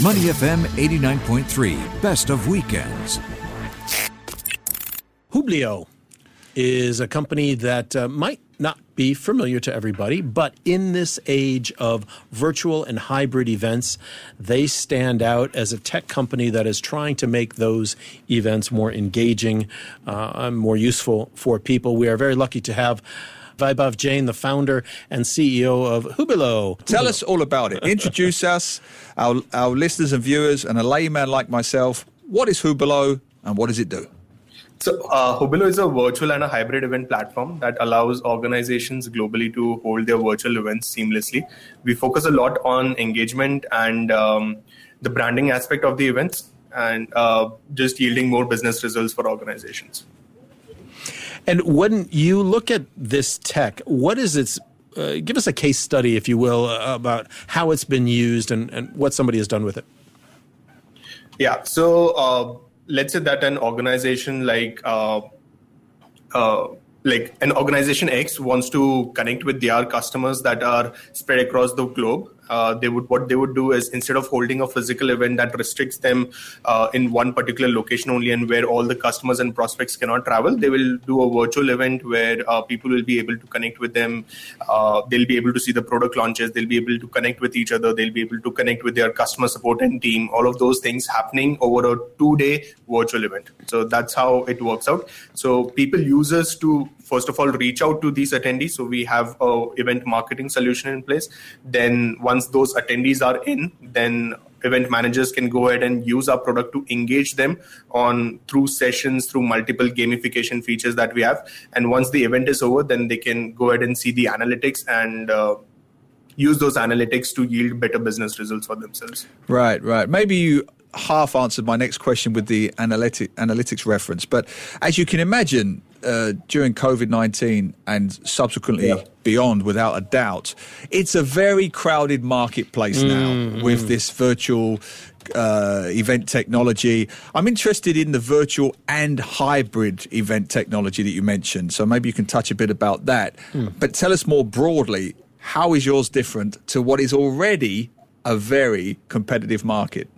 Money FM 89.3, best of weekends. Hubilo is a company that uh, might not be familiar to everybody, but in this age of virtual and hybrid events, they stand out as a tech company that is trying to make those events more engaging, uh, more useful for people. We are very lucky to have. Vaibhav Jain, the founder and CEO of Hubilo. Tell us all about it. Introduce us, our, our listeners and viewers, and a layman like myself. What is Hubilo and what does it do? So, uh, Hubilo is a virtual and a hybrid event platform that allows organizations globally to hold their virtual events seamlessly. We focus a lot on engagement and um, the branding aspect of the events and uh, just yielding more business results for organizations. And when you look at this tech, what is its uh, give us a case study, if you will, uh, about how it's been used and, and what somebody has done with it. Yeah. So uh, let's say that an organization like uh, uh, like an organization X wants to connect with their customers that are spread across the globe uh, they would what they would do is instead of holding a physical event that restricts them uh, in one particular location only and where all the customers and prospects cannot travel, they will do a virtual event where uh, people will be able to connect with them. Uh, they'll be able to see the product launches. They'll be able to connect with each other. They'll be able to connect with their customer support and team. All of those things happening over a two-day virtual event. So that's how it works out. So people use us to first of all reach out to these attendees. So we have a event marketing solution in place. Then once those attendees are in then event managers can go ahead and use our product to engage them on through sessions through multiple gamification features that we have. And once the event is over then they can go ahead and see the analytics and uh, use those analytics to yield better business results for themselves. Right right. Maybe you half answered my next question with the analytic, analytics reference. But as you can imagine uh, during COVID 19 and subsequently yeah. beyond, without a doubt, it's a very crowded marketplace mm, now mm. with this virtual uh, event technology. I'm interested in the virtual and hybrid event technology that you mentioned. So maybe you can touch a bit about that. Mm. But tell us more broadly how is yours different to what is already a very competitive market?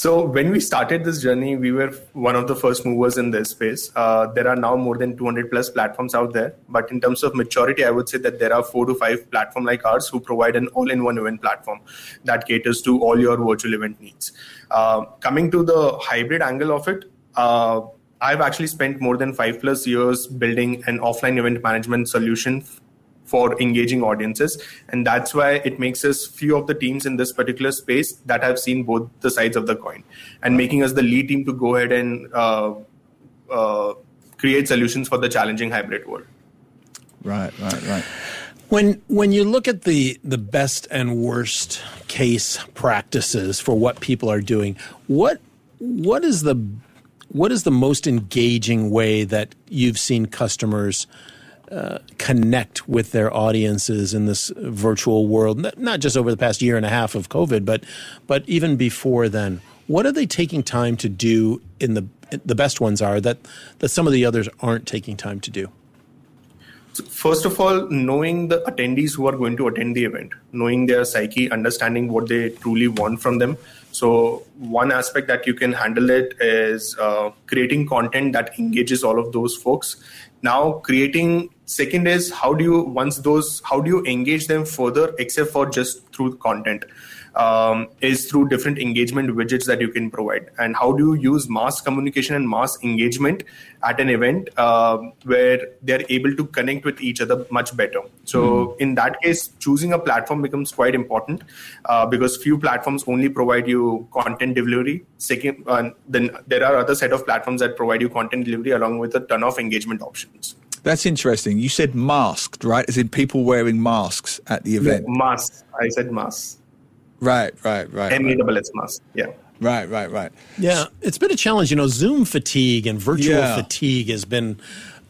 So when we started this journey, we were one of the first movers in this space. Uh, there are now more than 200 plus platforms out there. But in terms of maturity, I would say that there are four to five platforms like ours who provide an all-in-one event platform that caters to all your virtual event needs. Uh, coming to the hybrid angle of it, uh, I've actually spent more than five plus years building an offline event management solution for engaging audiences. And that's why it makes us few of the teams in this particular space that have seen both the sides of the coin and making us the lead team to go ahead and uh, uh, create solutions for the challenging hybrid world. Right right right. When when you look at the the best and worst case practices for what people are doing what what is the what is the most engaging way that you've seen customers uh, connect with their audiences in this virtual world, not just over the past year and a half of COVID, but but even before then. What are they taking time to do in the the best ones are that that some of the others aren't taking time to do? First of all, knowing the attendees who are going to attend the event, knowing their psyche, understanding what they truly want from them. So, one aspect that you can handle it is uh, creating content that engages all of those folks. Now, creating second is how do you once those how do you engage them further except for just through content? Um, is through different engagement widgets that you can provide. And how do you use mass communication and mass engagement at an event uh, where they're able to connect with each other much better? So mm. in that case choosing a platform becomes quite important uh, because few platforms only provide you content delivery. Second uh, then there are other set of platforms that provide you content delivery along with a ton of engagement options that's interesting. You said masked, right? As in people wearing masks at the event. Yeah, masks. I said masks. Right, right, right. M E double S mask. Yeah. Right, right, right. Yeah, it's been a challenge. You know, Zoom fatigue and virtual yeah. fatigue has been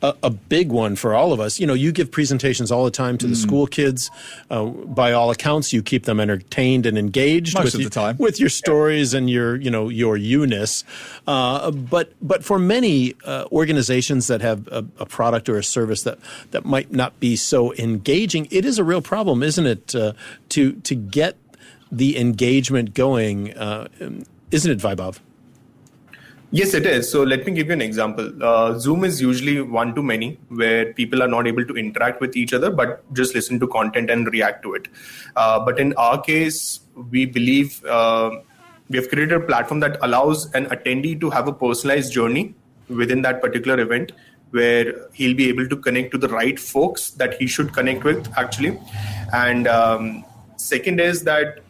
a, a, big one for all of us. You know, you give presentations all the time to the mm. school kids. Uh, by all accounts, you keep them entertained and engaged most with of you, the time with your stories and your you know your you-ness. Uh, but but for many uh, organizations that have a, a, product or a service that that might not be so engaging, it is a real problem, isn't it? Uh, to to get the engagement going, uh, isn't it, Vaibhav? Yes, it is. So let me give you an example. Uh, Zoom is usually one to many, where people are not able to interact with each other, but just listen to content and react to it. Uh, but in our case, we believe uh, we have created a platform that allows an attendee to have a personalized journey within that particular event, where he'll be able to connect to the right folks that he should connect with, actually. And um, second is that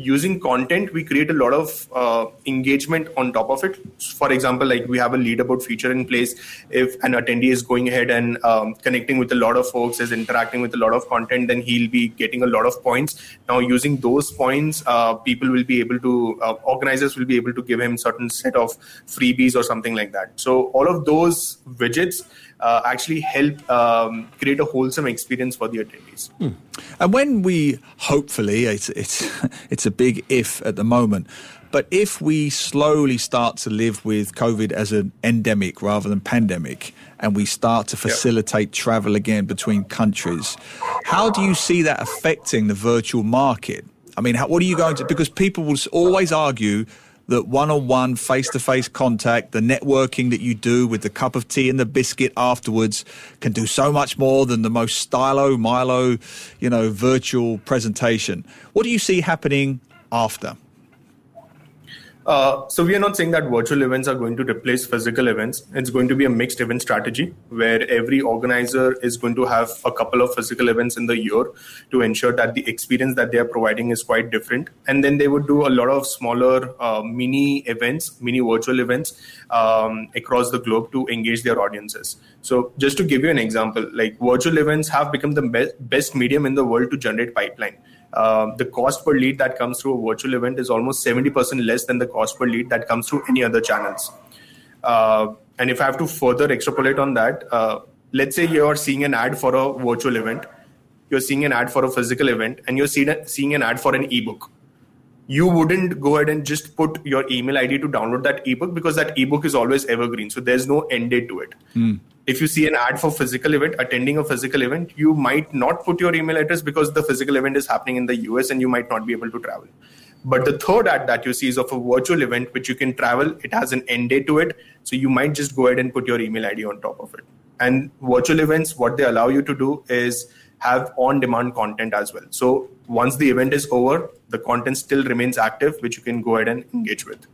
using content, we create a lot of uh, engagement on top of it. For example, like we have a leaderboard feature in place. If an attendee is going ahead and um, connecting with a lot of folks, is interacting with a lot of content, then he'll be getting a lot of points. Now, using those points, uh, people will be able to, uh, organizers will be able to give him certain set of freebies or something like that. So all of those widgets uh, actually help um, create a wholesome experience for the attendees. Hmm. And when we hopefully, it's it's it's a big if at the moment, but if we slowly start to live with COVID as an endemic rather than pandemic, and we start to facilitate yep. travel again between countries, how do you see that affecting the virtual market? I mean, how, what are you going to? Because people will always argue that one on one, face to face contact, the networking that you do with the cup of tea and the biscuit afterwards can do so much more than the most stylo, Milo, you know, virtual presentation. What do you see happening after? Uh, so we are not saying that virtual events are going to replace physical events. It's going to be a mixed event strategy where every organizer is going to have a couple of physical events in the year to ensure that the experience that they are providing is quite different. And then they would do a lot of smaller uh, mini events, mini virtual events um, across the globe to engage their audiences. So just to give you an example, like virtual events have become the be- best medium in the world to generate pipeline uh, the cost per lead that comes through a virtual event is almost 70% less than the cost per lead that comes through any other channels. Uh, and if I have to further extrapolate on that, uh, let's say you're seeing an ad for a virtual event, you're seeing an ad for a physical event, and you're seeing an ad for an ebook. You wouldn't go ahead and just put your email ID to download that ebook because that ebook is always evergreen. So there's no end date to it. Mm if you see an ad for physical event attending a physical event you might not put your email address because the physical event is happening in the us and you might not be able to travel. But the third ad that you see is of a virtual event which you can travel. It has an end date to it. So you might just go ahead and put your email id on top of it. And virtual events what they allow you to do is have on demand content as well so once the event is over the content still remains active which you can go ahead and engage with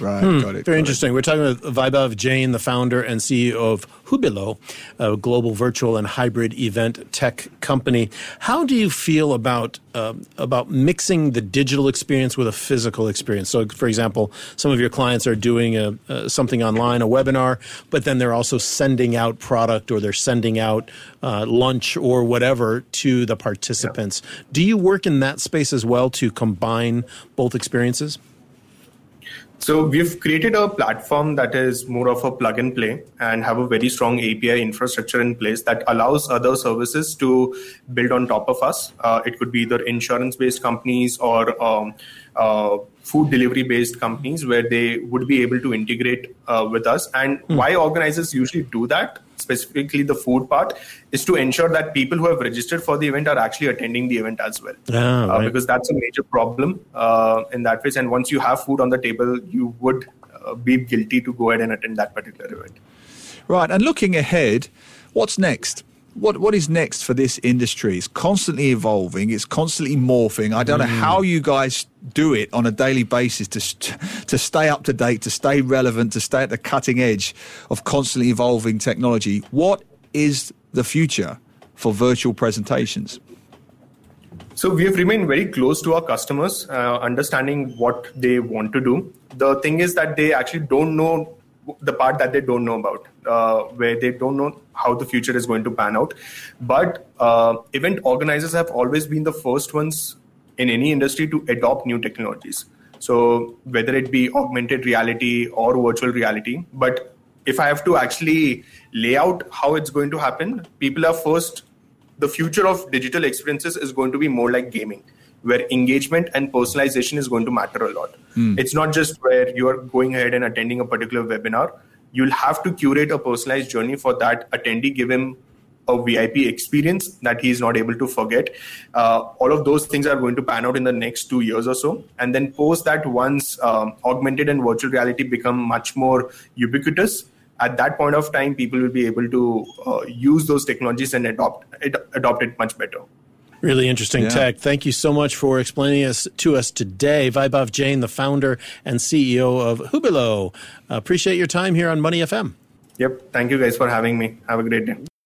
Right, hmm, got it. Very got interesting. It. We're talking with Vaibhav Jain, the founder and CEO of Hubilo, a global virtual and hybrid event tech company. How do you feel about um, about mixing the digital experience with a physical experience? So, for example, some of your clients are doing a, uh, something online, a webinar, but then they're also sending out product or they're sending out uh, lunch or whatever to the participants. Yeah. Do you work in that space as well to combine both experiences? So we've created a platform that is more of a plug and play and have a very strong API infrastructure in place that allows other services to build on top of us. Uh, it could be either insurance based companies or um, food delivery based companies where they would be able to integrate uh, with us. And mm. why organizers usually do that specifically the food part, is to ensure that people who have registered for the event are actually attending the event as well. Ah, right. uh, because that's a major problem uh, in that phase. And once you have food on the table, you would uh, be guilty to go ahead and attend that particular event. Right. And looking ahead, what's next? what what is next for this industry? It's constantly evolving. It's constantly morphing. I don't mm. know how you guys do it on a daily basis to to stay up to date, to stay relevant, to stay at the cutting edge of constantly evolving technology. What is the future for virtual presentations? So we have remained very close to our customers, uh, understanding what they want to do. The thing is that they actually don't know the part that they don't know about, uh, where they don't know how the future is going to pan out. But uh, event organizers have always been the first ones in any industry to adopt new technologies. So whether it be augmented reality or virtual reality, but if I have to actually lay out how it's going to happen, people are first. The future of digital experiences is going to be more like gaming where engagement and personalization is going to matter a lot. Mm. It's not just where you're going ahead and attending a particular webinar. You'll have to curate a personalized journey for that attendee, give him a VIP experience that he's not able to forget. Uh, all of those things are going to pan out in the next two years or so. And then post that once um, augmented and virtual reality become much more ubiquitous, at that point of time, people will be able to uh, use those technologies and adopt it, adopt it much better. Really interesting yeah. tech. Thank you so much for explaining us to us today. Vaibhav Jain, the founder and CEO of Hubilo. Appreciate your time here on Money FM. Yep. Thank you guys for having me. Have a great day.